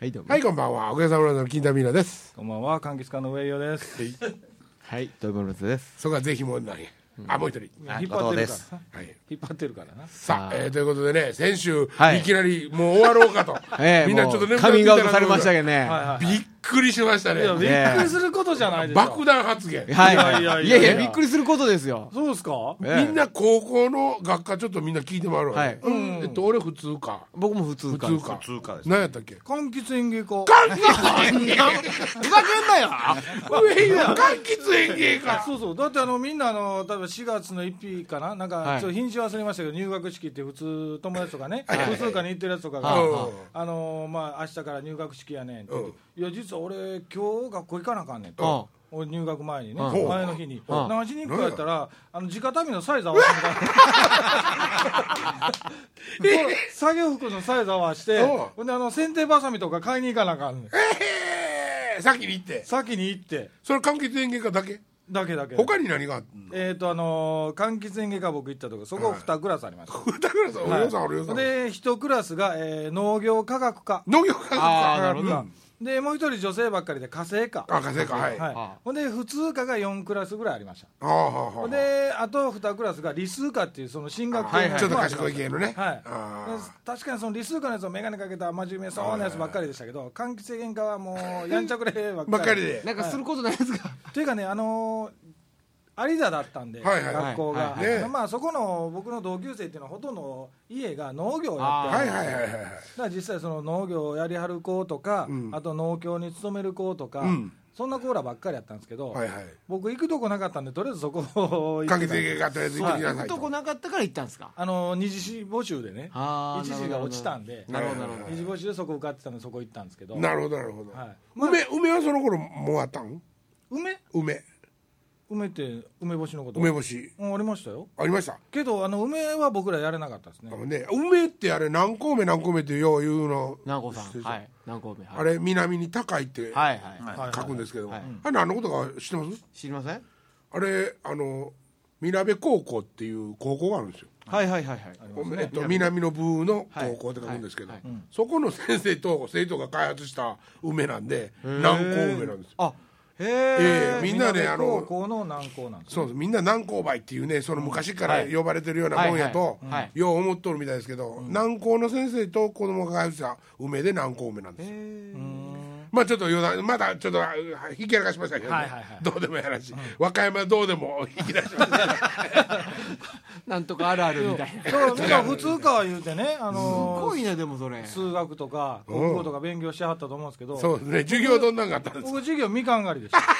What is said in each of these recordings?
はいどうもはい、こんばんは。おかげさまの金田美奈です。こんばんは、柑橘家の上与です。はいどうもですそこはぜひもんなんや。あ、もう一人。引っ張ってるから。引っ張ってるからな。さあ、えーということでね、先週、はいいきなりもう終わろうかと。ええみんなちょっともうカミングアウトされましたけど。どね。びっくりしましたね。びっくりすることじゃないでしょ。爆弾発言。はい。いやいやいやいや。いやびっくりすることですよ。そうですか？ええ。みんな高校の学科ちょっとみんな聞いてもらうわはい。うん。えっと、俺普通か。僕も普通か。普通か。普通かです何やったっけ？柑橘園芸科。ふざけんなよ。柑橘園芸か。そうそう。だってあの、みんなあの、例えば4月の1日かな？なんか、はい。ちょっと日にち忘れましたけど、入学式って普通友達とかね、はい。普通科に行ってるやつとかはが、あの、まあ、明日から入学式やねんっていや、実は俺、今日学校行かなあかんねんと。俺入学前にね、うん前の日に、うん何しに行くかやったら、あの直旅 のサイズ合わせてみたいな作業服のサイズ合わせて、うんほんであの剪定ばさみとか買いに行かなあかんねん。えー、先に行って？先に行って、それ柑橘園芸科だけ？だけだけ。他に何があえっ、と、あのー、柑橘園芸科僕行ったとこ、そこ2クラスありました。のだからさ、およさん、およさん。で、1クラスが、えー農業科学科。農業科学科。で、もう一人女性ばっかりで火星科。あ、火星か、はい。はほんで、普通科が4クラスぐらいありました。ああ、はあ、はあ。ほんで、あと2クラスが理数科っていう、その進学系のはいはいちょっと賢い系のね。はいあ確かにその理数科のやつを眼鏡かけた真面目そうなやつばっかりでしたけど、柑橘園科はもう、やんちゃくればっかり。ばっかりで。なんかすることないですか？というかね、あのー有田だったんで、はいはい。学校が、はいはい。ね。まあ、そこの僕の同級生っていうのは、ほとんど家が農業をやってあーはいるはいはいはいはい。だから実際、その農業をやりはる子とか、うん。あと農協に勤める子とか、うん。そんな子らばっかりやったんですけど、はいはい。僕、行くとこなかったんで、とりあえずそこを 行かけってたていけかとりあえず行ってきなさいと。こなかったから行ったんですか？あの二次募集でね、あー一次が落ちたんで、なるほどなるほど。二次募集でそこ受かってたんで、そこ行ったんですけど、なるほどなるほど。はい。梅梅はその頃もうあったん？梅？梅？梅って梅干しのこと？梅干し。うんありましたよ。ありました？けどあの梅は僕らやれなかったですね。あ。のね梅ってあれ何個目何個目ってよう言うの。南光さん。はい。南光目はい。あれ南に高いってはいはい。はい書くんですけど、はい。あれ何のことか知ってます？知りません？あれあのみなべ高校っていう高校があるんですよ。はいはいはいはい。えっと、南の部の高校って書くんですけど、はいそこの先生と生徒が開発した梅なんで南高梅なんですよ。あへええみんなであ高の校の南高なんですみんな南高梅っていうねその昔からはい。呼ばれてるようなもんやと、よう思っとるみたいですけど、南高の先生と子供が開発した梅で南高梅なんですよまあちょっと余談まだちょっとあ引き荒かしましたけど、ね。はいはいはい。どうでもやらしい、和歌山どうでも引き出しましたなんとかあるあるみたいな。すそうだから普通科は言うてね、あのごいねでもそれ。数学とか国語とか勉強してはったと思うんですけど、そうですね。授業どんなんがあったんですか？僕授業みかん狩りでした。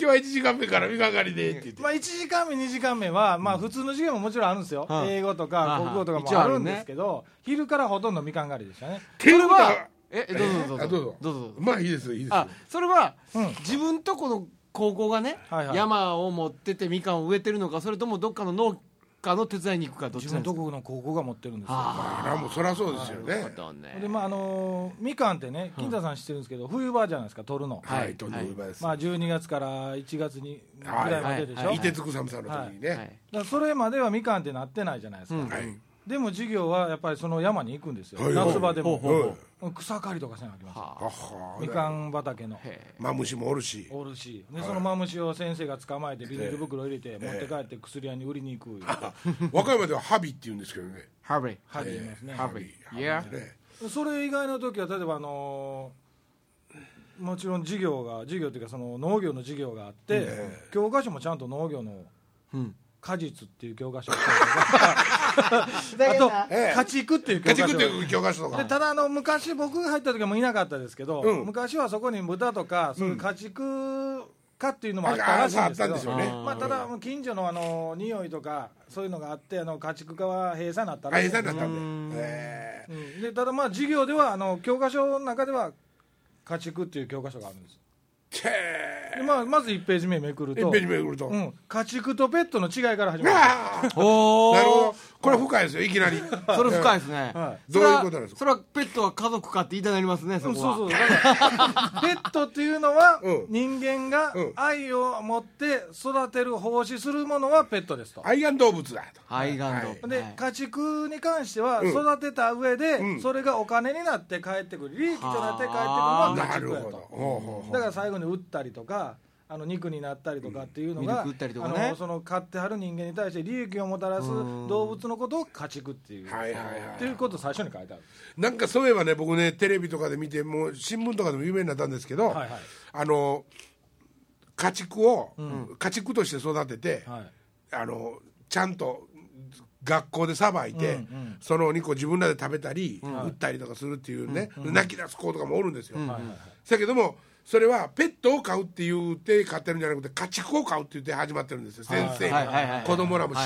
今日は1時間目から三日狩りでって言って、まあ1時間目2時間目はまあ普通の授業ももちろんあるんですよ。はい。英語とかはい国語とかもあるんですけど、昼からほとんどみかん狩りでしたね。っていうことはえどうぞどうぞ。あどうぞ。どうぞまあいいですいいですあそれはうん。自分とこの高校がねはいはい。山を持っててみかんを植えてるのかそれともどっかの農家の手伝いに行くかどっち自なんですか？分のとこの高校が持ってるんですよ。ああらもうそりゃそうですよね。でまああのーみかんってね、金田さん知ってるんですけど、冬場じゃないですか、取るの。はい、はい。とんでもないです、まあ12月から1月にぐはい。らいまででしょ？はい凍てつく寒さの時にね、はいだからそれまではみかんってなってないじゃないですか、うん。はいでも授業はやっぱりその山に行くんですよ、はい夏場でも、ほうほうほう。草刈りとかせなきゃいけませんはあ。はみかん畑の。マムシもおるし。おるし。でそのマムシを先生が捕まえてビニール袋入れて持って帰って薬屋に売りに行く言う。て和歌山ではハビって言うんですけどね。ハーベイは言いますね、ハーベイハビね。それ以外の時は例えばあのーもちろん授業が授業っていうかその農業の授業があって、え。教科書もちゃんと農業のうん果実っていう教科書。とかあとええ。家畜っていう教科書。が家畜っていう教科書とか。でただあの昔僕が入った時はもういなかったですけど、うん。昔はそこに豚とかそういう家畜化っていうのもあったらしいんですけどね。まあ、ただ近所のあの匂いとかそういうのがあってあの家畜化は閉鎖になったらあしい餌になったんうん。でえうん。でただまあ授業ではあの教科書の中では家畜っていう教科書があるんですでまあ、まず1ページ目めくると一ページ目くると、うん、家畜とペットの違いから始まる。おおなるほど。これ深いですよいきなり。それ深いですね、はい。どういうことなんですか？それはそれはペットは家族かって言いたくなりますねそうんこはそう。そうだからペットっていうのは、うん。人間がうん。愛を持って育てる奉仕するものはペットですと、愛玩動物だと。愛玩動で、はい。家畜に関してはうん。育てた上で、うん。それがお金になって帰ってくる。利益となって帰ってくるのはな家畜やと。るほど。ほうほうほう。だから最後に売ったりとかあの肉になったりとかっていうのが、ミルク売ったりとかね。あのその飼ってはる人間に対して利益をもたらすうん。動物のことを家畜っていう、はいはいはい。っていうことを最初に書いてあるなんかそういえばね僕ねテレビとかで見てもう新聞とかでも有名になったんですけど、はいはい。あの家畜を、ん。家畜として育てて、はい。あのちゃんと学校でさばいて、うんうん。そのお肉を自分らで食べたり、ん。売ったりとかするっていうね、泣き出す子とかもおるんですよ、うん。はいはいけどもそれはペットを飼うって言って飼ってるんじゃなくて家畜を飼うって言って始まってるんですよ先生はいはいはいはい。子供らもし、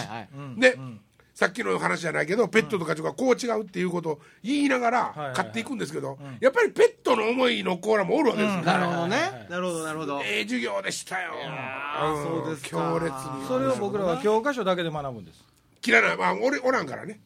で、うん。さっきの話じゃないけどペットと家畜はこう違うっていうことを言いながら買っていくんですけど、やっぱりペットの思いの子らもおるわけですなるほどね。なるほどなるほど。ええ授業でしたよ。そうですか。強烈に。それを僕らは教科書だけで学ぶんです、嫌いなまあ俺おらんからね。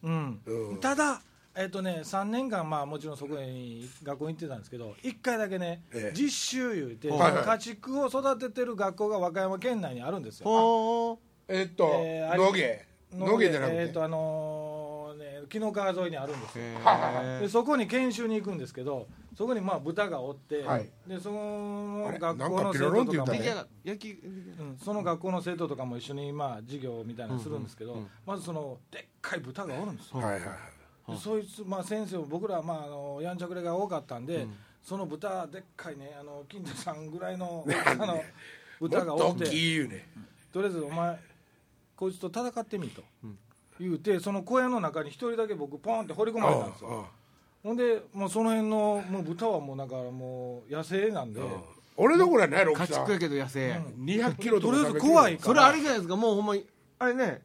ただえっとね、3年間、まあ、もちろんそこに学校に行ってたんですけど、1回だけね、ええ。実習言うて、はいはい。家畜を育ててる学校が和歌山県内にあるんですよ。ほえっと、えーあれ野毛。野毛じゃなくて、えっとあのーね、紀の川沿いにあるんですよ。ー。でそこに研修に行くんですけど、そこにまあ豚がおって、はい。でその学校のなんかピロ生徒とかもロンって言ったね。出来上が焼きうんその学校の生徒とかも一緒にまあ授業みたいなのするんですけど、うん。うん。まずそのでっかい豚がおるんですよ。はいはいでそいつ、まあ、先生僕らは、まあ、あのやんちゃくれが多かったんで、うん。その豚でっかいねあの金田さんぐらいの あのも豚がっと大おってきい言うね。とりあえずお前こいつと戦ってみと、ん。言うてその小屋の中に一人だけ僕ポンって放り込まれたんですよ。ほんでもうその辺のもう豚はもうなんかもう野生なんで、俺の頃はね大家きさ畜やけど野生。200キロとかとりあえず300キロ怖いから。それあれじゃないですかもうほんまにあれね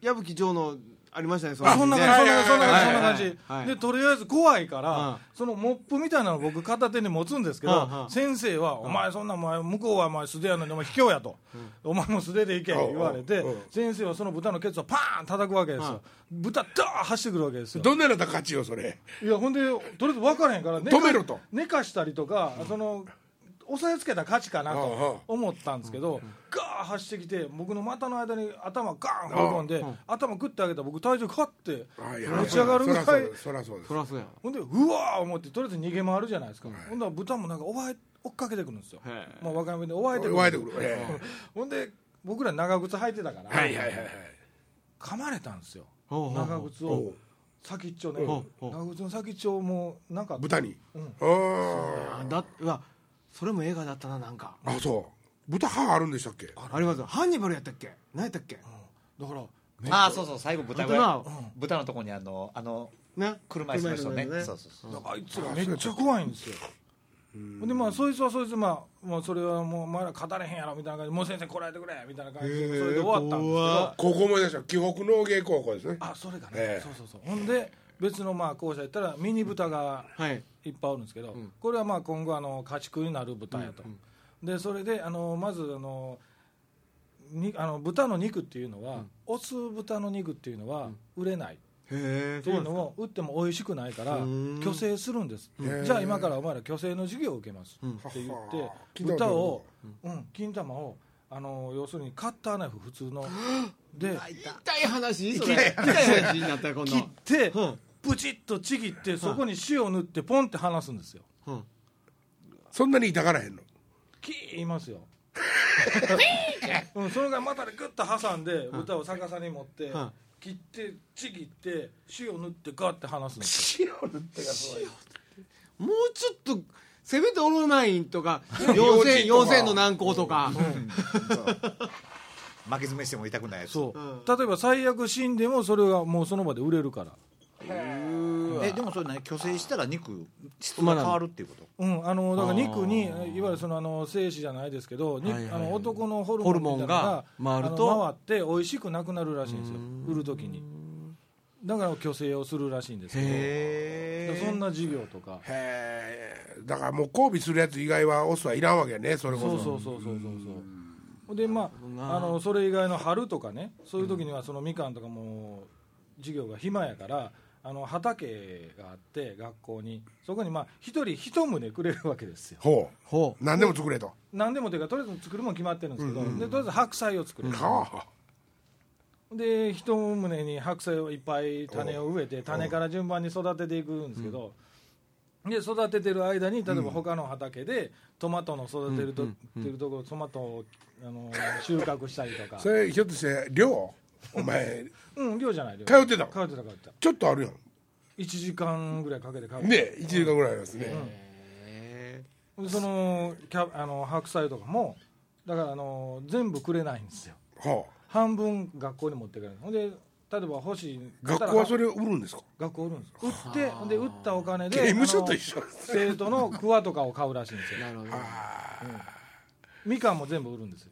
矢吹城のありましたねそそんなね感じ、そんなはいそんな感じ、でとりあえず怖いから、うん。そのモップみたいなのを僕片手に持つんですけど、先生は、お前そんなお前向こうはお前素手やのにお前卑怯やと、お前も素手で行け言われて、先生はその豚のケツをパーン叩くわけですよ、豚ダー走ってくるわけですよ。どんなのだ勝ちよそれ。いやほんでとりあえず分からへんから寝止めろと。寝かしたりとか、その押さえつけた勝ちかなと思ったんですけど、ガー走ってきて僕の股の間に頭ガーン放り込んで、頭グッて上げたら僕体重かって持ち上がるぐらい。そらそうですほんでうわー思ってとりあえず逃げ回るじゃないですか、ほんなら豚もなんか追わえ追っかけてくるんですよ。まあ、若めで追わえてくる。湧いてくる。えほんで僕ら長靴履いてたから、えはいはいはいはい。噛まれたんですよ。長靴を。先っちょね。長靴の先っちょもなんか豚に。うん。ああだうわそれも映画だったななんか。ああそう。豚歯あるんでしたっけ？ありますよ。ハンニバルやったっけ？何やったっけ？だからああそうそう最後豚が豚。のとこにあのあのね。車椅子の人ね。そうそうそう。だからあいつらめっちゃ怖いんですよでまあそいつはそいつまあもうそれはもうお前ら語れへんやろみたいな感じ。でもう先生こらえてくれみたいな感じでそれで終わったんですけど。高校思い出した。紀北農芸高校ですね。あそれがね、ええ。そうそうそう。ほんで別のまあ校舎行ったらミニ豚がはい。いっぱいおるんですけど、ん。これはまあ今後あの家畜になる豚やと、でそれであのまずあのにあの豚の肉っていうのは、オス豚の肉っていうのは売れない、っていうのを売っても美味しくないからうん。虚勢するんです。じゃあ今からお前ら虚勢の授業を受けますうん。って言っはて豚をうん金玉をあの要するにカッターナイフ普通の。で痛い話それ。痛い話になったよ今度切ってうんプチッとちぎってそこに塩塗ってポンって離すんですよ。うん。そんなに痛がらへんの？キー言いますよ。うん、それがまたでグッと挟んで豚を逆さに持ってうん。切ってちぎって塩塗ってガッて離すんですよ。塩塗ってがすごいもうちょっとせめてオロナインとか幼稚4000とか。4000の軟膏とか。巻き爪しても痛くないやつ。そう、うん。例えば最悪死んでもそれがもうその場で売れるからえでもそれ何虚勢したら肉質が変わるっていうこと？うん、あのだから肉にいわゆるそのあの精子じゃないですけど、にはいはいはい。あの男のホルモンがホルモンが回ると？回って美味しくなくなるらしいんですよ。売る時に。だから虚勢をするらしいんですけど。そんな事業とか。へえだからもう交尾するやつ以外はオスはいらんわけやねそれこそ。そうそうそうそうそうそう。でまああのそれ以外の春とかねそういう時にはそのみかんとかも授業が暇やからあの畑があって学校に。そこにまあ一人一棟くれるわけですよ。ほう。ほ何でも作れと。何でもというかとりあえず作るもん決まってるんですけど、でとりあえず白菜を作る、はで一棟に白菜をいっぱい種を植えて種から順番に育てていくんですけど、で育ててる間に例えば他の畑でトマトの育てると,、てるところトマトをあの収穫したりとか。あそれひょっとして寮お前。うん量じゃない量。通ってたの？通ってた通ってた。ちょっとあるやん。1時間ぐらいかけて通ってたね1時間ぐらいありますね、でそのキャあの白菜とかもだからあの全部くれないんですよ。はあ。半分学校に持ってくるほんで例えば欲しい学校はそれを売るんですか？学校売るんです売ってほんで売ったお金で刑務所と一緒です生徒の桑とかを買うらしいんですよ。うなるほどみかんも全部売るんですよ。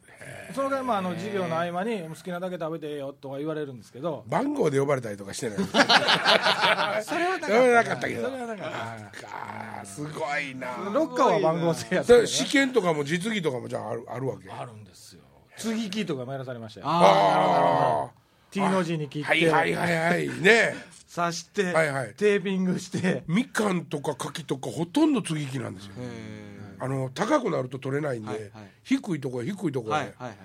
その代わりまああの授業の合間に好きなだけ食べてよとか言われるんですけど。番号で呼ばれたりとかしてない それはなかった。けど。それはなんかあーすごいな。ロッカーは番号制やった試験とかも実技とかもじゃああるあるわけ？あるんですよ。継ぎ木とかもやらされましたよ。あ T の字に切っあはいはいてはいはい。ね。刺してはいはい。テーピングして。みかんとか柿とかほとんど継ぎ木なんですよあの高くなると取れないんで、はいはい。低いところへ低いとこはいはいはい。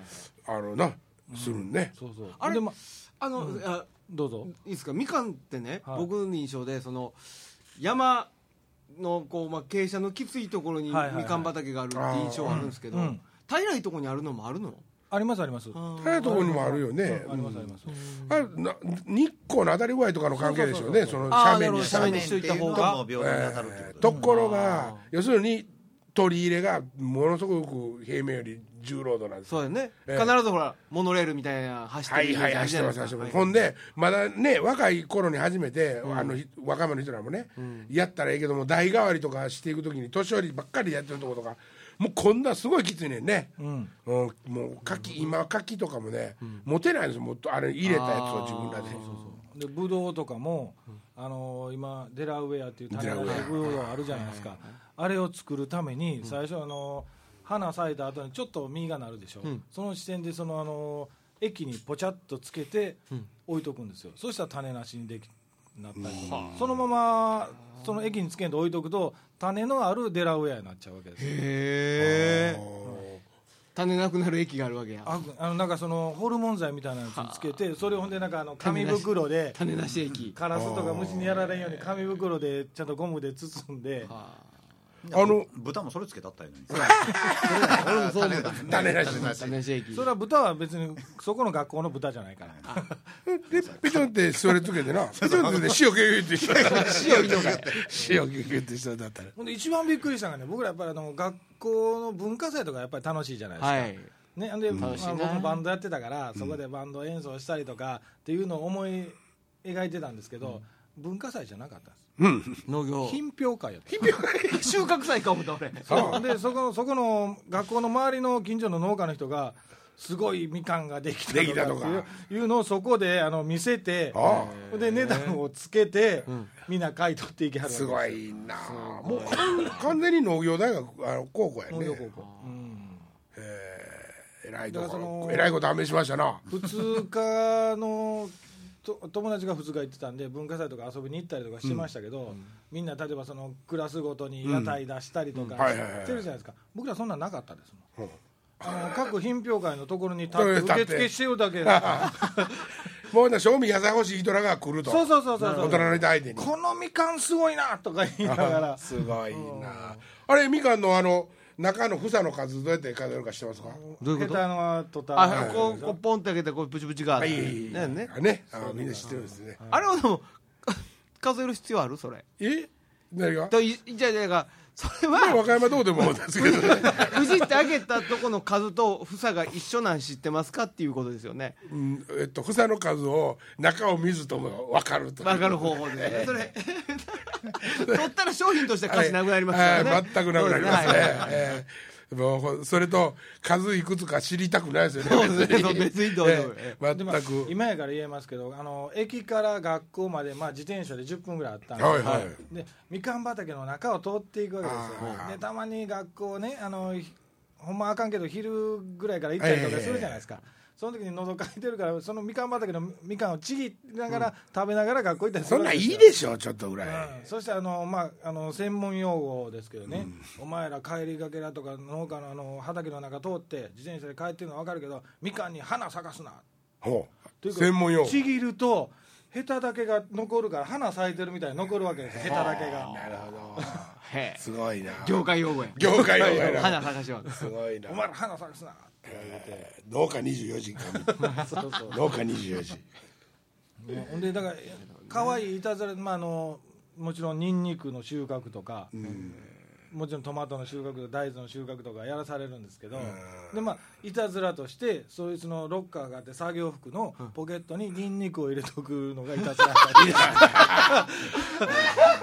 あのなするんね、そうそう。あれでまあの、あどうぞ。いいですか？みかんってね、はい。僕の印象でその山のこう、まあ、傾斜のきついところにみはいはいはい。かん畑があるって印象はあるんですけど、うん。うん平いところにあるのもあるの？ありますあります。高いところにもあるよね、ありますあります。あな日光の当たり具合とかの関係でしょうね。その斜面に斜面にしといた方が。っていうのも平等に当たるっていうことところが要するに取り入れがものすごく平面より重労働なんです。そうやね、ええ。必ずほらモノレールみたいな走ってるはいはい走ってます走ってます、ほんでまだね若い頃に初めて、あの若者の人らもね、やったらええけども代替わりとかしていく時に年寄りばっかりやってるところとかもうこんなすごいきついねんね、うん。うん、もう柿今柿とかもね、持てないんですよ。もっとあれ入れたやつを自分らで。でブドウとかも、あのー今デラウェアっていう種のブドウあるじゃないですか、あれを作るために最初、あのー花咲いた後にちょっと実がなるでしょ、ん。その時点でその、あのー液にポチャッとつけて置いとくんですよ、そしたら種なしにできなったりとか、そのままその液につけんと置いとくと種のあるデラウェアになっちゃうわけですよ。へえ種なくなる液があるわけや。ああのなんかそのホルモン剤みたいなやつにつけてそれをほんでなんかあの紙袋で種なし液。カラスとか虫にやられんように紙袋でちゃんとゴムで包んであの豚もそれつけたったらいいのに。俺もそう思った種なし。種それは豚は別にそこの学校の豚じゃないから。でピチョンってそれつけてな。ピチョンって塩ギューってした塩ギュー塩ギューってしたんだったら。ほんで一番びっくりしたのがね僕らやっぱりあの学校の文化祭とかやっぱり楽しいじゃないですか、はい。ね、ほんで、まあ、僕もバンドやってたから、そこでバンド演奏したりとかっていうのを思い描いてたんですけど、文化祭じゃなかったんです農業。品評会やった。収穫祭か思った俺。そう。でそこそこの学校の周りの近所の農家の人がすごいみかんができたできたとか。いうのをそこであの見せてあで値段をつけて、みんな買い取っていきはるすごいな。もう完完全に農業大学あの高校や農業ね高校、うん。え。らいとこえらいこと試しましたな。普通科のと友達が普通科行ってたんで文化祭とか遊びに行ったりとかしてましたけど、みんな例えばそのクラスごとに屋台出したりとかしてるじゃないですか。僕らそんなんなかったですもん。う。んあの各品評会のところに立って受付してるだけ。もうな賞味野菜欲しい人らが来ると。そうそうそうそうそう。大人の人相手に。このみかんすごいなとか言いながら。すごいな。あれみかんのあの中の房の数どうやって数えるか知ってますか？どういうこと？あこうこうポンって開けてこうプチプチがあねね。ね。あみんな知ってるんですね。あれはでも数える必要ある？それ。え？何が？といじゃあじゃあそれまあ和は歌山どうでもですけどね。富士って開けたとこの数と房が一緒なん知ってますかっていうことですよね。うんえっと房の数を中を見ずとも分かると分かる方法でね。それ 取ったら商品として価値なくなりますからね。はい全くなくなりますねもうほそれと数いくつか知りたくないですよねそうですね。そう別にどうでもええでまあ全く今やから言えますけどあの駅から学校まで、まあ、自転車で10分ぐらいあったんではいはい。でみかん畑の中を通っていくわけですよ。でたまに学校ねあのひほんまあかんけど昼ぐらいから行ったりとかするじゃないですか、その時に喉かいてるからそのみかん畑のみかんをちぎりながら、食べながら学校行ったりすそんなんいいでしょちょっとぐらい、うん。そしてあの、まあ、あの専門用語ですけどね、お前ら帰りがけだとか農家のあの畑の中通って自転車で帰ってるのは分かるけどみかんに花咲かすな。ほといううか専門用語。ちぎるとヘタだけが残るから花咲いてるみたいに残るわけですよ。ヘタだけが。なるほど。へえ。すごいな。業界用語や業界用語やな花探しはすごいな。お前ら花咲かすなって言われて。農家24時間そうそう農家24時。ねほんでだから可愛いいたずら、まあ、あのもちろんニンニクの収穫とか、もちろんトマトの収穫とか大豆の収穫とかやらされるんですけど、でまあいたずらとしてそいつのロッカーがあって作業服のポケットにニンニクを入れとくのがいたずら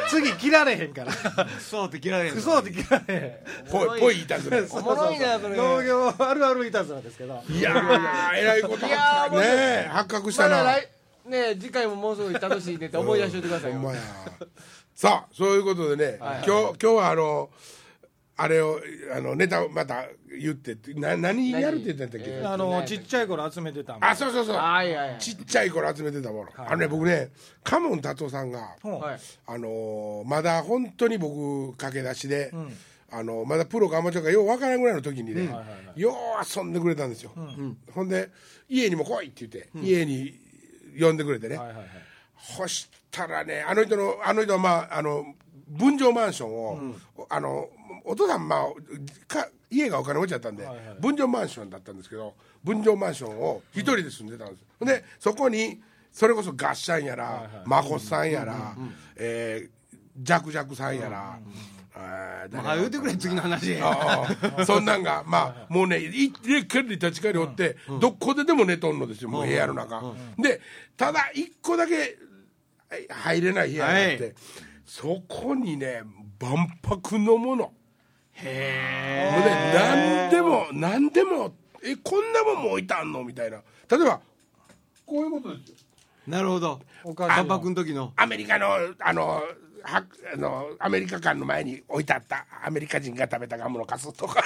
次切られへんから。そうって切られるそうって切られへん。ぽいぽいいたずら。おもろいなそれ。農業あるあるいたずらですけど。いやーえらいこと。いやーもうねえ発覚したな。まだ来ね次回ももうすぐ楽しいねって思い出しておいてくださいよ。ほんまやさあそういうことでね、はい今日今日はあのあれをあのネタまた言ってな何やるって言ってたっけ、えーあのちっちゃい頃集めてたもん。あそうそうそう。はいはいはい。ちっちゃい頃集めてたもの、あのね僕ねカモン達夫さんが、ほう。はい。あのーまだ本当に僕駆け出しで、ん。あのまだプロかアマチュアかようわからんぐらいの時にね、はいはいはよう遊んでくれたんですよ、ほんで家にも来いって言って、家に呼んでくれてね、はいはいはい。そしたらねあの人のあの人はまああの分譲マンションを、あのお父さんまあか家がお金持ちだったんで、はいはい。分譲マンションだったんですけど分譲マンションを一人で住んでたんです。よ、でそこにそれこそガッシャンやら、マコさんやら、えージャクジャクさんやら、えー誰まあ言うてくれ次の話。ああそんなんが まあもうね一でかり立ち返りおって、どこででも寝とんのですよもう部屋の中、でただ一個だけはい入れない部屋があって、はい。そこにね万博のもの。へほんで何でも何でもえこんなもんも置いてあんのみたいな。例えばこういうことですよ。えなるほど。万博の時の。アメリカのあのはあのアメリカ館の前に置いてあった。アメリカ人が食べたガムのカスとか。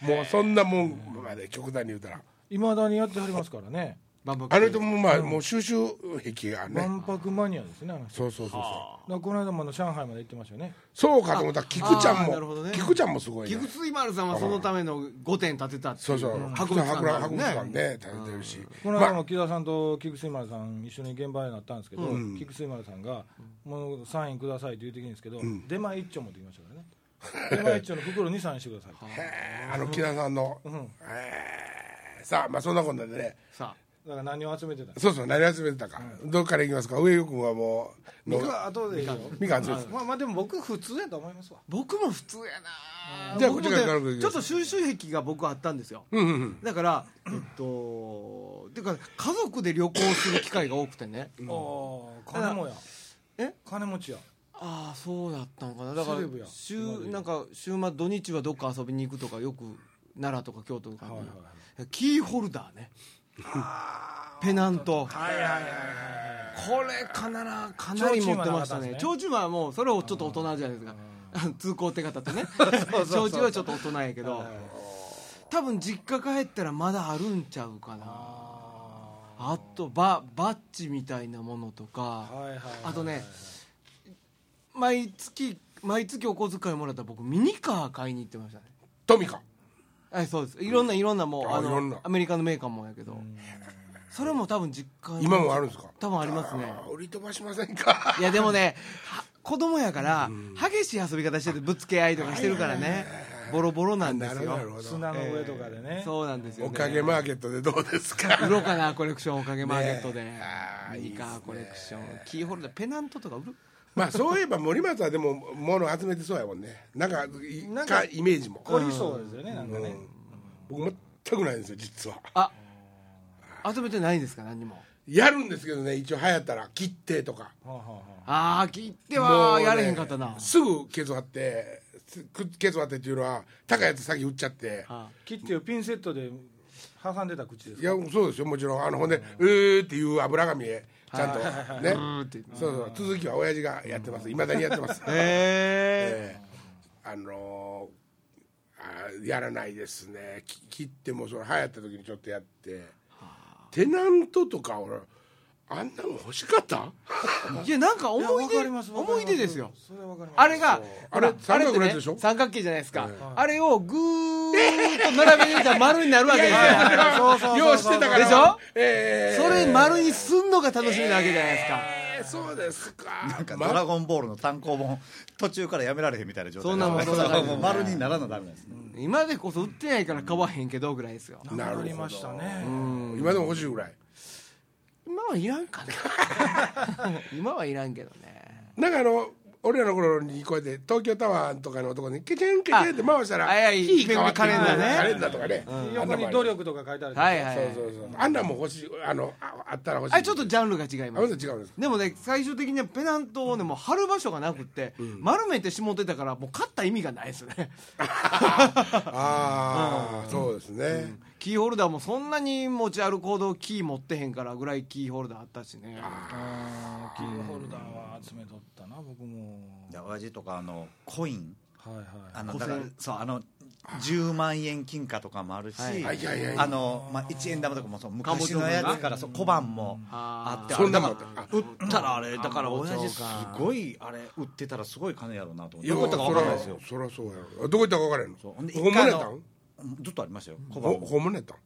もうそんなもんまで極端に言うたら。いまだにやってはりますからねあの人もまあ、もう収集癖がね。万博マニアですねあの人。そうそうそうそう。だからこの間もあの上海まで行ってましたよね。そうかと思った。ら菊ちゃんも、ね。菊ちゃんもすごいね。菊水丸さんはそのための5点建てたっていそうそう、博物館博物館ね。ね建ててるし、この間も木田さんと菊水丸さん一緒に現場になったんですけど、うん。菊水丸さんが「もうサインください」って言うてきるんですけど、出前一丁持ってきましたからね。出前一丁の袋にサインしてくださいあの木田さんの、ん。へー。さあまあそんなこんなでね。さだから何を集めてたの？そうそう何集めてたか、どっからいきますか？上君はもうの僕は後でいいよみかん集めてまあまあでも僕普通やと思いますわ。僕も普通やな。じゃあこっちからちょっと収集癖が僕あったんですよ。うんうん。うんだからえっとっていうか家族で旅行する機会が多くてね。ああ金もや。え？金持ちや。ああそうだったのかな。だから週なんか週末土日はどっか遊びに行くとかよく奈良とか京都とかに、はいはい。キーホルダーね ペナント。はいはいはいはいこれかならかなり持ってましたね。提提灯はもうそれをちょっと大人じゃないですか。通行手形ってね。提灯はちょっと大人やけど。多分実家帰ったらまだあるんちゃうかな。ああとババッジみたいなものとか。はいはいはいあとね毎月毎月お小遣いもらったら僕ミニカー買いに行ってましたね。トミカはいそうです。いろんないろんなもうああいろんな。のアメリカのメーカーもやけど。それも多分実家に。今もあるんですか？多分ありますね。あー売り飛ばしませんか？いやでもねは子供やから激しい遊び方しててぶつけ合いとかしてるからね。ボロボロなんですよ。なるほどなるほど。砂の上とかでね、そうなんですよ、ね、おかげマーケットでどうですか？売ろうかなコレクションおかげマーケットで、ね。あーミニカーコレクション。キーホルダーペナントとか売る？まあそういえば森松はでも物集めてそうやもんね。なんかいなんかかイメージも。凝りそうですよねなんかね、僕全くないんですよ実は。あ集めてないんですか何にも。やるんですけどね一応流行ったら切手とか。はあはあはああ切ってはやれへんかったな。すぐ削ってくケツ割ってっていうのは高いやつ先売っちゃって。あ切ってよピンセットで挟んでた口ですいやそうですよもちろん。あのほんで「うー」っていう油紙へちゃんと。ね。そうそう。続きは親父がやってます。いまだにやってます。へええ。ーあのーあーやらないですね。き切ってもそれ流行った時にちょっとやって。テナントとか俺あんなもん欲しかったいやなんか思い出思い出ですよ。それはわかります。あれがあれあれね三角のやつでしょ？三角形じゃないですか。はいあれをぐーっと並べてたら丸になるわけですよ。そうそうそうようしてたから。でしょ？えーそれ丸にすんのが楽しみなわけじゃないですか。えーそうですか。なんか「まドラゴンボール」の単行本途中からやめられへんみたいな状態。そんなもんそんなもんもう丸にならなダメですね。今でこそ売ってないから買わへんけどぐらいですよ。なるほど。なりましたね。今でも欲しいぐらい。今はいらんかな 今はいらんけどね。なんかあの俺らの頃にこうやって東京タワーとかのとこにケチェンケチェンって回したらいはい火変わってカレンダーね。カレンダーとかね。横に努力とか書いてあるはいはい。そうそうそう。あんなんも欲しいあのああったら欲しい。あれちょっとジャンルが違いあます違うんですでもね最終的にはペナントをねもう貼る場所がなくって、丸めてしもってたからもう買った意味がないですね。ああそうですねキーホルダーもそんなに持ち歩くほどキー持ってへんからぐらいキーホルダーあったしね。キーホルダーは集めとったな僕も。で親父とかあのコイン。はいはい。5000あのだからそうあの10万円金貨とかもあるし、はいはいはい。はいあの、まあ、1円玉とかもそう昔のやつからそう小判もあってそんなもんだから売ったらあれだから親父すごいあれ売ってたらすごい金やろうなと思って。どこ行ったか分かんないですよ。そらそうやろ。どこ行ったか分からへんの？そう。ほんで本物やったんずっとありましたよ。小判ほも本物やったん？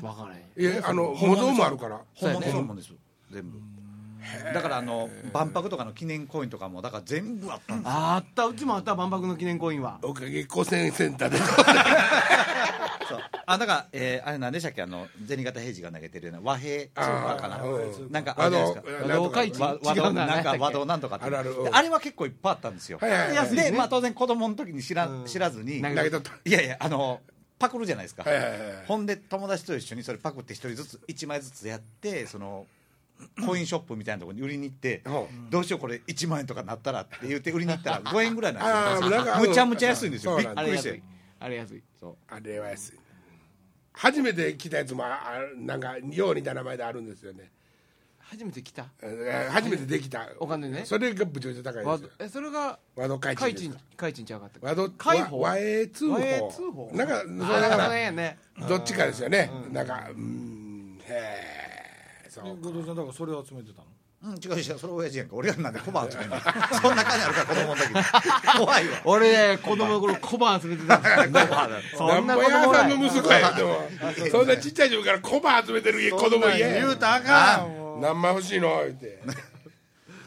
分からへん。いやあの模造もあるから。本物本物です。全部。だからあの万博とかの記念コインとかもだから全部あったんですよ。ああった。うちもあった万博の記念コインは。おかげ古銭センターで。そう。あだから、えーあれ何でしたっけ？あの銭形平次が投げてるような和平かな。んなんかあるじゃないですか。和道ななんか和道ななんとかって。あるある。うんであれは結構いっぱいあったんですよ、はいはいはい。で、まあ、当然子供の時に知ら,、うん。知らずに。投投げとった。いやいやあのパクるじゃないですか、はいはいはいほんで友達と一緒にそれパクって一人ずつ1枚ずつやってそのコインショップみたいなところに売りに行って、う。んどうしようこれ1万円とかなったらって言って売りに行ったら 5円ぐらいなんですよ。むちゃむちゃ安いんですよ。びっくりして。あれ安い。あれ安い。そう。あれは安い。初めて来たやつもああなんかよう似た名前であるんですよね初めて来た。えー初めてできた。お金ね。それがぶちょぶちょ高い和ですよ。えそれが和道海海地海地ちゃうかった和道海保和和英通和英報通報。なんかそあなんかれがね。ねどっちかですよね。なんかうんへえそう後藤さんだからそれを集めてたの？うん、違う違う。それ親父やんか。俺がなんで小判集めんの？そんな金あるから子供の時。に 怖いわ。俺ね子供の頃小判集めてた そんな子なんぼ屋供ない。さんの息子やでも。そんなちっちゃい時から小判集めてる家子供家。言うたらあかん何枚欲しいの言ってい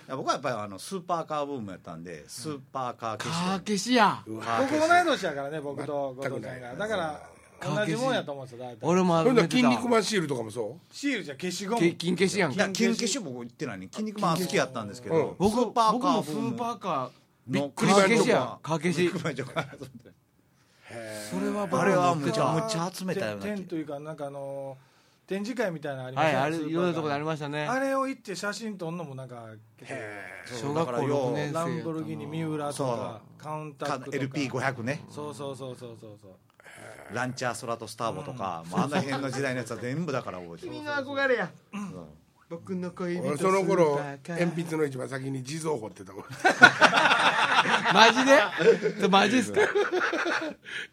や僕はやっぱりあのスーパーカーブームやったんでスーパーカー消しカー消しや僕同い年やからね僕と後藤さんが。だから同じもんやと思うんですよ大体。俺も集ほん筋肉マンシールとかもそシールじゃ消しゴム。け金消しやんいやか金消し僕言ってないね。筋肉マン好きやったんですけど、僕スーパー僕もスカーブーム。ーパーカーのカー消し。やカー消しそれは僕あれはむちゃむちゃ集めたようなてんというかなんかあの展示会みたいなのありまはいしたあれいろんなところでありましたね。あれを行って写真撮んのもなんか小学校6年生ランボルギーニ三浦とかカウンタックとか。LP500 ね。そうそうそうそうそうそう。ランチャーソラとスターボとか、まあ、あの辺の時代のやつは全部だから覚えてる。君の憧れや。僕の恋人その頃スーパーカー鉛筆の一番先に地蔵掘ってたもん。マジで？マジっすか？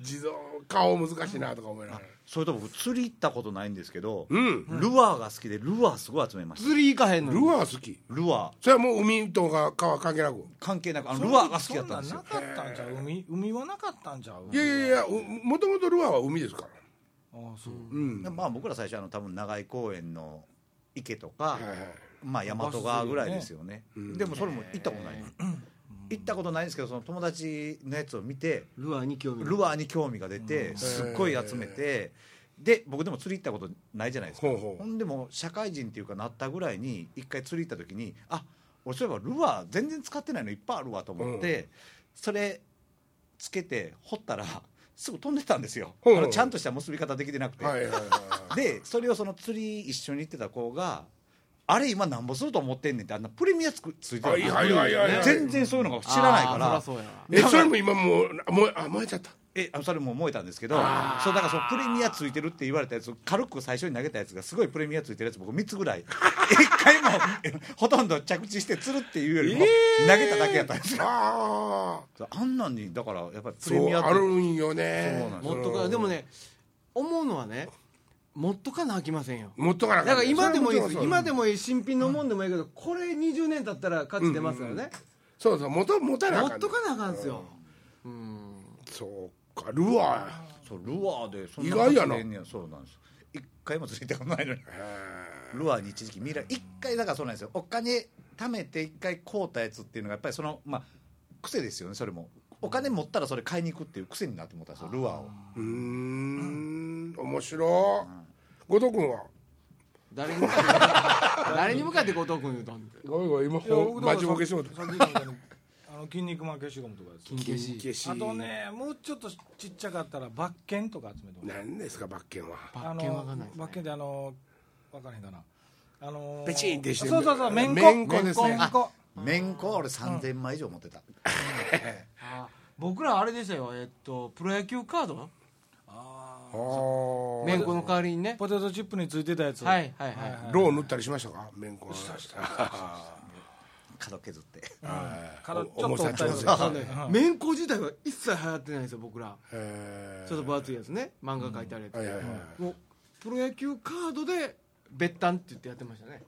地蔵顔難しいなとか思いながらそれと僕釣り行ったことないんですけど、うん。ルアーが好きでルアーすごい集めました。釣り行かへんのルにアー好き。ルアー。それはもう海とか川関係なく？関係なくあのルアーが好きだったんですよ。そんなんなかったんちゃう？海海はなかったんちゃう？いやいやいやもともとルアーは海ですから。ああそう。うん。でまあ僕ら最初あの多分長井公園の池とか、はいはい。まあ大和川ぐらいですよね。うん。でもそれも行ったことない、行ったことないんですけどその友達のやつを見てルアーに興味ルアーに興味が出てすっごい集めてで僕でも釣り行ったことないじゃないですか。ほうほう。ほんでも社会人っていうかなったぐらいに一回釣り行った時にあ俺そういえばルアー全然使ってないのいっぱいあるわと思って、それつけて掘ったらすぐ飛んでたんですよ。ほうほう。あのちゃんとした結び方できてなくて、はいはいはい。でそれをその釣り一緒に行ってた子があれ今なんぼすると思ってんねんってあんなプレミアつくついてるはいはいはいはい全然そういうのが知らないかあーらそりゃそうやわ。えそれも今もうもうあ燃えちゃった？えあそれも燃えたんですけどそうだからそのプレミアついてるって言われたやつ軽く最初に投げたやつがすごいプレミアついてるやつ僕3つぐらい。一回も ほとんど着地してつるっていうよりも投げただけやったんですよ、あああんなんにだからやっぱりプそうレミアって。あるんよね。そうなんです持っとかでもね思うのはね持っとかなあきませんよ。持っとかなあだから今でもいいです。今でもいい。新品のもんでもいいけどこれ20年経ったら価値出ますからね。そうそう持た持たなあかん持っとかなあかんですよ。うん。そうかルアそうルアーでそん意外やな。そうなんです一回もついてこないのに。ルアーに一時期未来一回だからそうなんですよ。お金貯めて一回買うたやつっていうのがやっぱりそのまあ癖ですよねそれも。お金持ったらそれ買いに行くっていう癖になって思ったんですよルアーを。うーん。面白い後藤君は？誰に向かって？誰に向かって後藤君言うたん？でごめんごめん今しもさっき言ったみたいにあの筋肉マン消しゴムとかです。金消し消しあとねもうちょっとちっちゃかったらバッケンとか集めてほしい。何ですかバッケンは？バッケンわかんないあのバッケンであの分からへんかな。あのペチンってしてそうそうそうめんこめんこですね。めんこめん。こは俺3000枚以上持ってた、あ僕らあれでしたよえっとプロ野球カードめんこの代わりにね。ポテトチップについてたやつはいはいはい。ロー塗ったりしましたか？めんこは角削って。はい。からちおょっと重さ調整おったりそうね。めんこ自体は一切流行ってないんですよ僕ら。ちょっと分厚いやつね。漫画描いてあるやつ、もうプロ野球カードで別単って言ってやってましたね。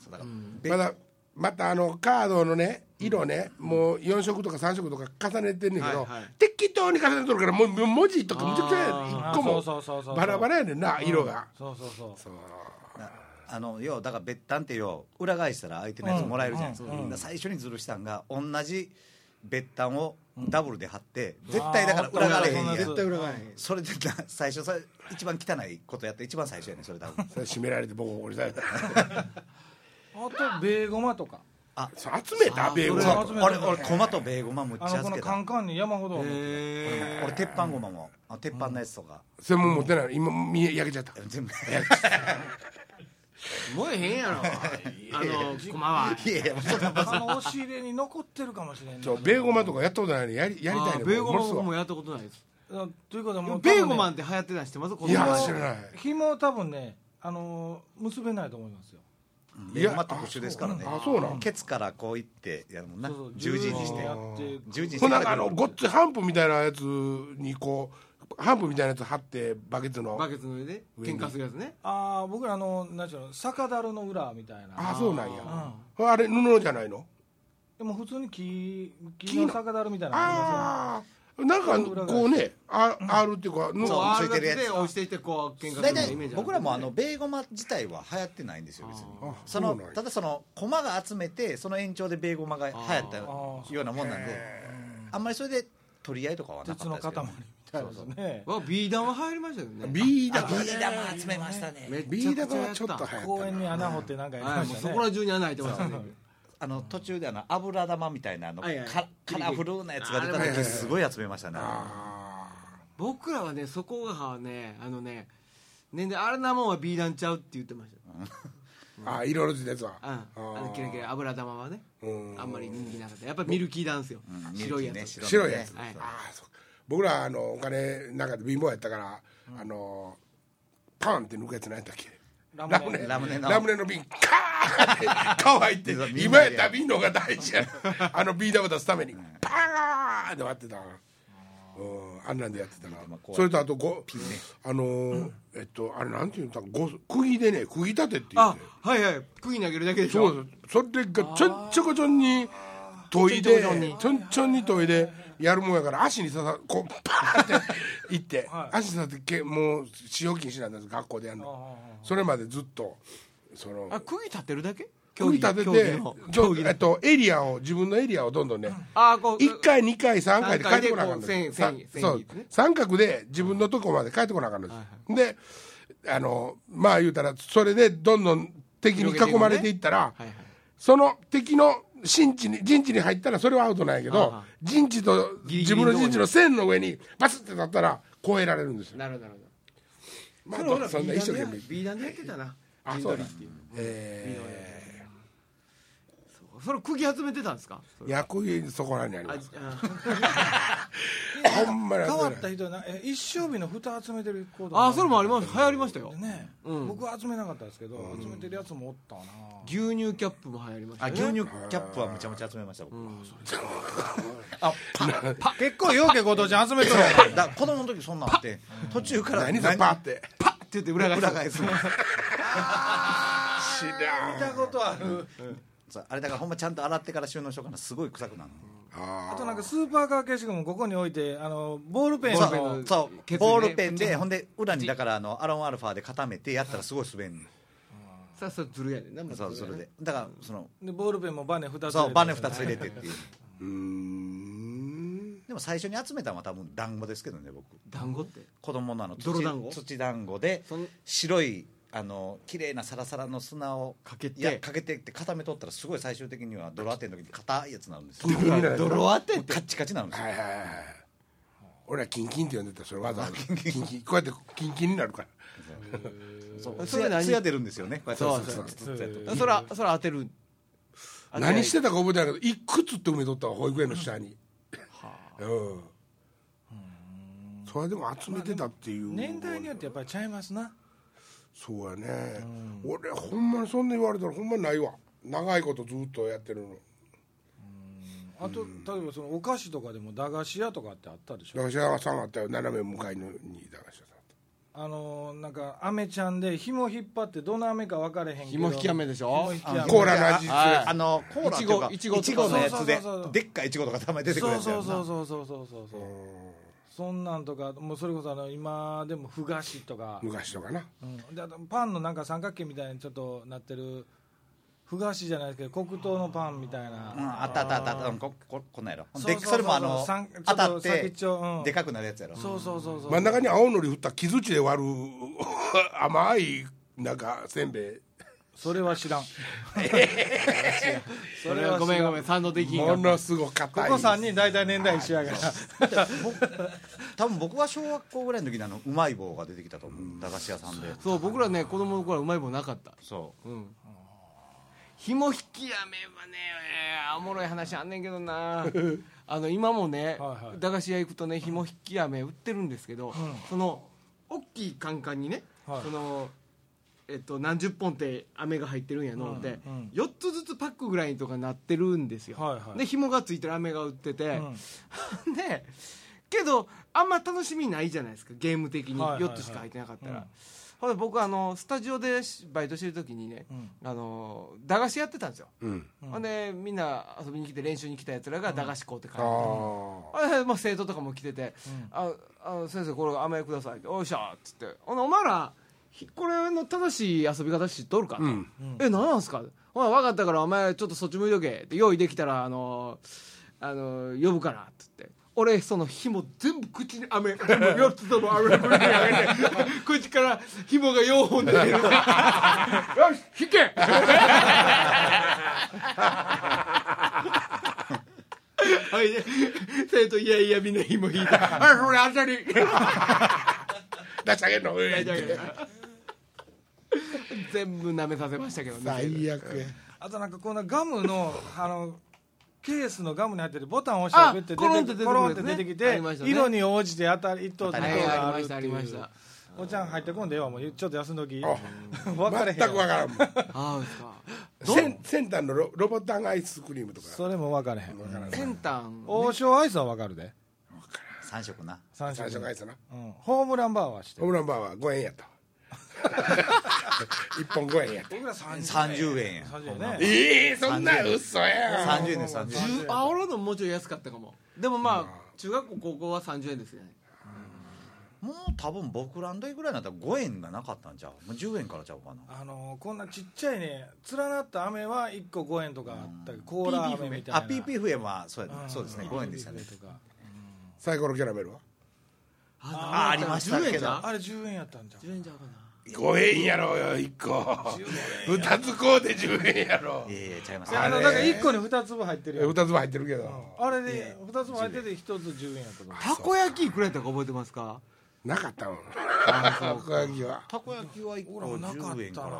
そうだから、まだまたあのカードのね色ね、もう4色とか3色とか重ねてんねんけど、はいはい。適当に重ねとるからもう文字とかむちゃくちゃやあー1個もそうそうそうそうバラバラやねんな色が、そうそうそう。そう。なあの要はだから別単って要裏返したら相手のやつもらえるじゃないですか,、うん。うんだから最初にずるしたんが同じ別単をダブルで貼って、絶対だから裏返れへんやん。絶対裏返れへんそれでな最初それ一番汚いことやって一番最初やねんそれ多分。それ締められてボコボコにされた。あとベーゴマとかそう集めたベーゴマ集め俺俺コマとベーゴマむっちあのこのゃつけたカンカンに山ほど。へ俺鉄板ゴマも。あ鉄板のやつとか、それもう持ってない今見え焼けちゃった。全部。燃えへんやろ。あの駒は。いやいやもうちょっと。あの押し入れに残ってるかもしれんねそうベーゴマとかやったことないの？にやりやりたいねあベーゴマもやったことないです。あということはもうベーゴマンンって流行ってたん知ってますいや知らない。紐多分ねあのー結べないと思いますよベーゴマ特殊ですからね。あそうなん。ケツからこういってやるもんな。そうそう十字にして。やって十字にして。ほなあのごっついハンプみたいなやつにこうハンプみたいなやつ貼ってバケツの。バケツの上で上に。喧嘩するやつね。ああ僕らあの何ちゅうの酒樽の裏みたいな。あそうなんや。あれ布じゃないの？でも普通に木木の酒樽みたいなのありますよああなんかこうねあ R っていうか布そうあついてるやつ。で押していってこう喧嘩する大体ようなイメージ僕らもあのベーゴマ自体は流行ってないんですよ別に。あそのそうなんや。ただその駒が集めてその延長でベーゴマが流行ったようなもんなんであんまりそれで取り合いとかはなか鉄の塊ったですけど。みたいですねわビー玉入りましたよね。ビーダービー玉集めましたね。めっちゃビーダくちょっとた流行った公園に穴掘ってなんかやりはいもうましたねそこら中に穴開いてましたねあの途中であの油玉みたいなあのはいはい。カカラフルなやつが出た時すごい集めましたね。あ僕らはねそこがねあのねねであれなもんはビーダンちゃうって言ってました。ーあー色々ついたやつはうん。あのキラキラ油玉はねうん。あんまり人気なかった。やっぱミルキーダンスよ。うん白いやつ。ね白いやつ、はい。ああそう僕らあのお金なんかで貧乏やったから、あのパンって抜くやつ何やったっけララムネ。ラムネの。ラムネの瓶カーって乾いて今やったら瓶の方が大事やあのビー玉出すためにパーンって割ってたなうんあんなんでやってたなそれとあとご、あのーえっとあれなんていうんだご釘でね釘立てって言っあてはいはい。釘投げるだけでしょ。そうそれがちょんちょこちょんに研いでちょんちょこちょんにちょんちょんに研いでやるもんやから足に刺さこうパーって いって、足に刺さってけもう使用禁止なんです学校でやるの。それまでずっとそのあ釘立てるだけ？釘立て競てえっとエリアを自分のエリアをどんどんね、あこう1回2回3回で帰ってこなあかんのでこう線線そう。三角で自分のとこまで帰ってこなあかんのです、であのまあ言うたらそれでどんどん敵に囲まれていったら、はいはい。その敵の陣地に陣地に入ったらそれはアウトなんやけど陣地と自分の陣地の線の上にバスって立ったら越えられるんですよ。なるほどまあそんな一生懸命。ビーダンでやってたな。あそうだ。えそれ釘集めてたんですか？ー、役員そこらにありあますあ ほんまに変わった人なえ一生日の蓋集めてるあそれもあります。流行りましたよ。ね、うん。僕は集めなかったですけど、集めてるやつもおったな。牛乳キャップも流行りましたあね。牛乳キャップはむちゃむちゃ集めました僕、あパ結構ようけご当地集めとるやん。だ子供の時そんなんあって途中から何それパーって。パッって言って裏返す。裏返すの知らん。見たことあるあれだからほんまちゃんと洗ってから収納しようかな。すごい臭くなるああとなんかスーパーカー消しゴムここに置いてあのボールペンそう。ケツにねボールペンでほんで裏にだからあのアロンアルファで固めてやったらすごい滑んねんさあそれずるやねんなもそうそれで。だからそのでボールペンもバネ2つそうバネ入れて2つ入れてっていう。うーん。でも最初に集めたのは多分団子ですけどね僕。団子って？子供のあの土泥団子？土団子で白いあの綺麗なサラサラの砂をかけて。いやかけてって固めとったらすごい最終的には泥当ての時に硬いやつになるんですよ。泥当て。って。カッチカチになるんですよ。はいはいはい俺はキンキンって呼んでたそれわざわざ。キンキン。こうやってキンキンになるから。そう。それ何？つや出るんんですよね。こうやって。そうそうそう。それはそれ当てる。何してたか覚えてないけどいくつって埋めとったわ保育園の下に。うん。それでも集めてたっていう。年代によってやっぱりちゃいますなそうやね。俺ほんまにそんな言われたらほんまにないわ。長いことずっとやってるのあと例えばそのお菓子とかでも駄菓子屋とかってあったでしょ？駄菓子屋さんあったよ。斜め向かいのに駄菓子屋さんあのーなんか飴ちゃんで紐引っ張ってどの飴か分かれへんけど。紐引き飴でしょ？コーラの味あのコーラいちごいちごのやつで。そうそうそうそうでっかいいちごとかたまに出てくるそうやつやんな。そうそうそうそうそうそう。そうそんなんとかもうそれこそあの今でもふ菓子とか、昔とかな。うん、であとパンのなんか三角形みたいにちょっとなってるふ菓子じゃないですけど黒糖のパンみたいな、うんあったあったあった。あったうんこここんなんやろ。そうそうそう。でそれもあのさんちょっと当たって先っちょうん。でかくなるやつやろ。そうそうそうそう。真ん中に青のり振った木槌で割る 甘いなんかせんべい それは知らん。それはごめん。ごめん賛同できん。かものすごかこ硬いこ3人大体年代一緒やから。多分僕は小学校ぐらいの時にあのうまい棒が出てきたと思う。駄菓子屋さんで。そう僕らね子供の頃はうまい棒なかった。そう。ん。紐引き飴はねえーおもろい話あんねんけどな。あの今もねはいはい。駄菓子屋行くとね紐引き飴売ってるんですけど、その大きいカンカンにね、はい。そのえっと、何十本って飴が入ってるんやの。で、うんうん。4つずつパックぐらいとかなってるんですよ、はいはい。で紐がついてる飴が売ってて、うん。でけどあんま楽しみないじゃないですかゲーム的に。はいはいはい。4つしか入ってなかったら、うん。ほんで僕あのスタジオでバイトしてる時にね、うん。あの駄菓子やってたんですよ、うん。ほんでみんな遊びに来て練習に来たやつらが駄菓子買うて帰って、ああまあ、生徒とかも来てて「ああ先生これ飴ください」って「おいしゃ」っつって「ほなお前らひこれの正しい遊び方知っとるか?」とうん。え何なんすか?」ほら分かったからお前ちょっとそっち向いとけ」って用意できたらあのあの呼ぶからっつって。俺その紐全部口に飴全部4つとも飴口にあげて 口から紐が4本出てる。よし引け！はいで生徒いやいやみんな紐引いて「あそれあたり」出してあげんの全部舐めさせましたけどね。最悪。やあとなんかこのガムの あのケースのガムに入ってるボタンを押したらあグッて出てくるコロンって出てきあて色に応じて当たり一等二等はいがあありました。あるっていうりました。おちゃん入ってこんでよもう。ちょっと休んどき。あ 分かれへん全く分からんもん。ああ先先端のロロボタンアイスクリームとか。それも分かれへん。先端？王将アイスは分かるで。3色な。三最初のアイスな。うん、ホームランバーはしてホームランバーは5円やったわ 1本5円や。った僕ら30 30円や30円ねええそんな嘘や30円で30円10あ俺のもうちょい安かったかも。でもまあ中学校高校は30円ですよね。もう多分僕らの時ぐらいになったら5円がなかったんちゃう？もう10円からちゃうかな？あのーこんなちっちゃいね連なった飴は1個5円とかあったけどコーラ飴みたいな。あ PPF はそうやうん。そうですね。5円でしたね。とか。サイコロキャラメルは？あありました10けど。あれ10円やったんじゃん10円じゃうかな5円やろよ1個。2つこうで10円やろいやいやちゃいます。であのだから1個に2粒入ってるやん。2つも入ってるけど。あれで2つも入ってて1つ10円やったと思う。たこ焼きいくらやったか覚えてますか？なかったもん。あたこ焼きは。たこ焼きは1個な。かっ10円たらあ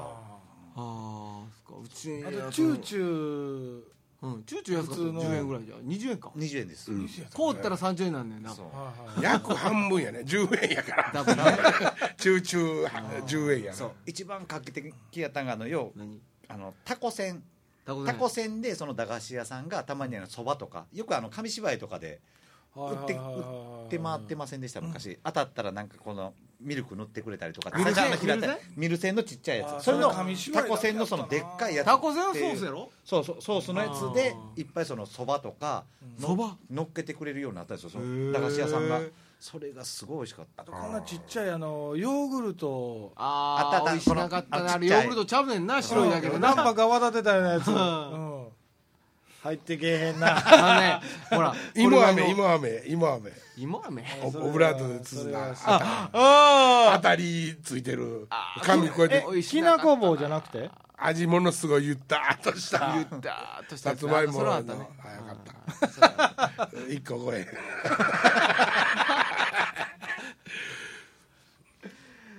あそっか。うちあとチューチュうん。チューチュー安かった。普通の10円ぐらいじゃ。ん20円か。20円です、こうったら30円なんだよな。そう。約半分やね。10円やから。多分ね。中中10円やなそう。一番画期的やったんがあのよう何？あのタコ船タコタコ船でその駄菓子屋さんがたまにあのそばとかよくあの紙芝居とかで売って売って回ってませんでした昔、当たったらなんかこのミルク塗ってくれたりとかミルセンセン？のちっちゃいやつ。それのタコ船のそのでっかいやつ。タコせんはソースやろ？そうそうソースのやつであいっぱいそのそばとかのそば？乗っけてくれるようになったんですよそへのー。駄菓子屋さんが。それがすごい美味しかった。こんなちっちゃいあのヨーグルト。ああったあったあ美味しなかったあれヨーグルトちゃうねんな白いだけでな。何波が泡立てたようなやつ、ん。うん入ってけえへんな。あのねほら 芋飴芋飴芋飴。芋飴？オブラートで包んだああ当たりついてる。あ紙こうやって。きなこ棒じゃなくて？味ものすごいゆったっとした。言ったーとしたさつまいもの。あよかった。一個超え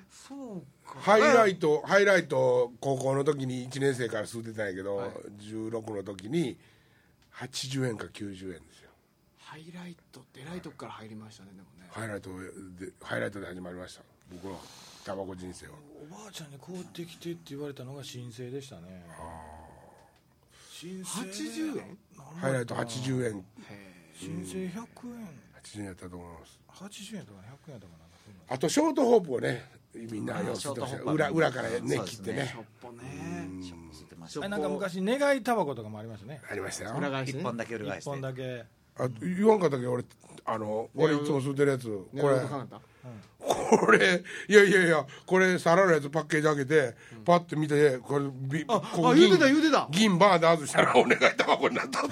そうかハイライトハイライト高校の時に1年生から吸ってたんやけど、16の時に80円か90円ですよ。ハイライトって偉いとこから入りましたねでもね。ハイライトでハイライトで始まりました。僕のタバコ人生は。おばあちゃんに買うてきてって言われたのが申請でしたね。申請で80円？ハイライト80円。申請100円。80円やったと思います。80円とか100円とかなんだそんなあとショートホープをねみんなよ裏裏からね切ってね。なんか昔願いタバコとかもありましたね。ありましたよ。一裏返しね。本だけ裏返一して。本だけ。あ言わんかったっけ？俺あの俺いつも吸ってるやつ。ねこれ。これいやいやいやこれ皿のやつパッケージ開けてパッて見てこれビあこあ言うてた言うてた。銀バーで外したらお願いタバコになったって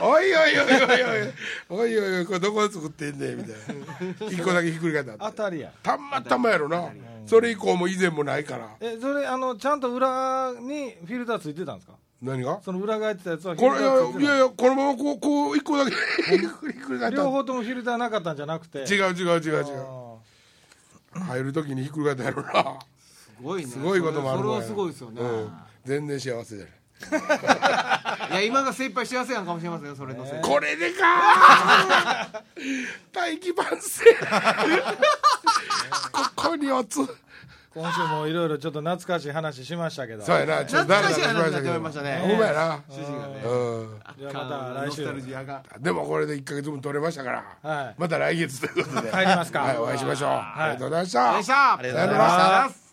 おいおいおいおいおいおいおいおいこれどこで作ってんねんみたいな一個だけひっくり返った当たりやたまたまやろなそれ以降も以前もないからえそれあのちゃんと裏にフィルターついてたんですか何がその裏返ってたやつはこれいやいやこのままこうこう一個だけひっくり返った両方ともフィルターなかったんじゃなくて違う違う違う違う入る時にひっくり返ったやろなすごいねすごいこともあるそれはすごいですよね全然幸せじゃないいや今が精一杯幸せやんかもしれませんよそれのせいで。これでか 大気晩成。ここにおつ。今週もいろいろちょっと懐かしい話しましたけど。そうやな。ちょっと懐かしい話になってましたね。ほんまやな。主人がね。うん。じゃあまた来週。ノスタルジアが。でもこれで1か月分取れましたから、はい。また来月ということで。帰りますか。はい、お会いしましょう、ありがとうございました。ありがとうございました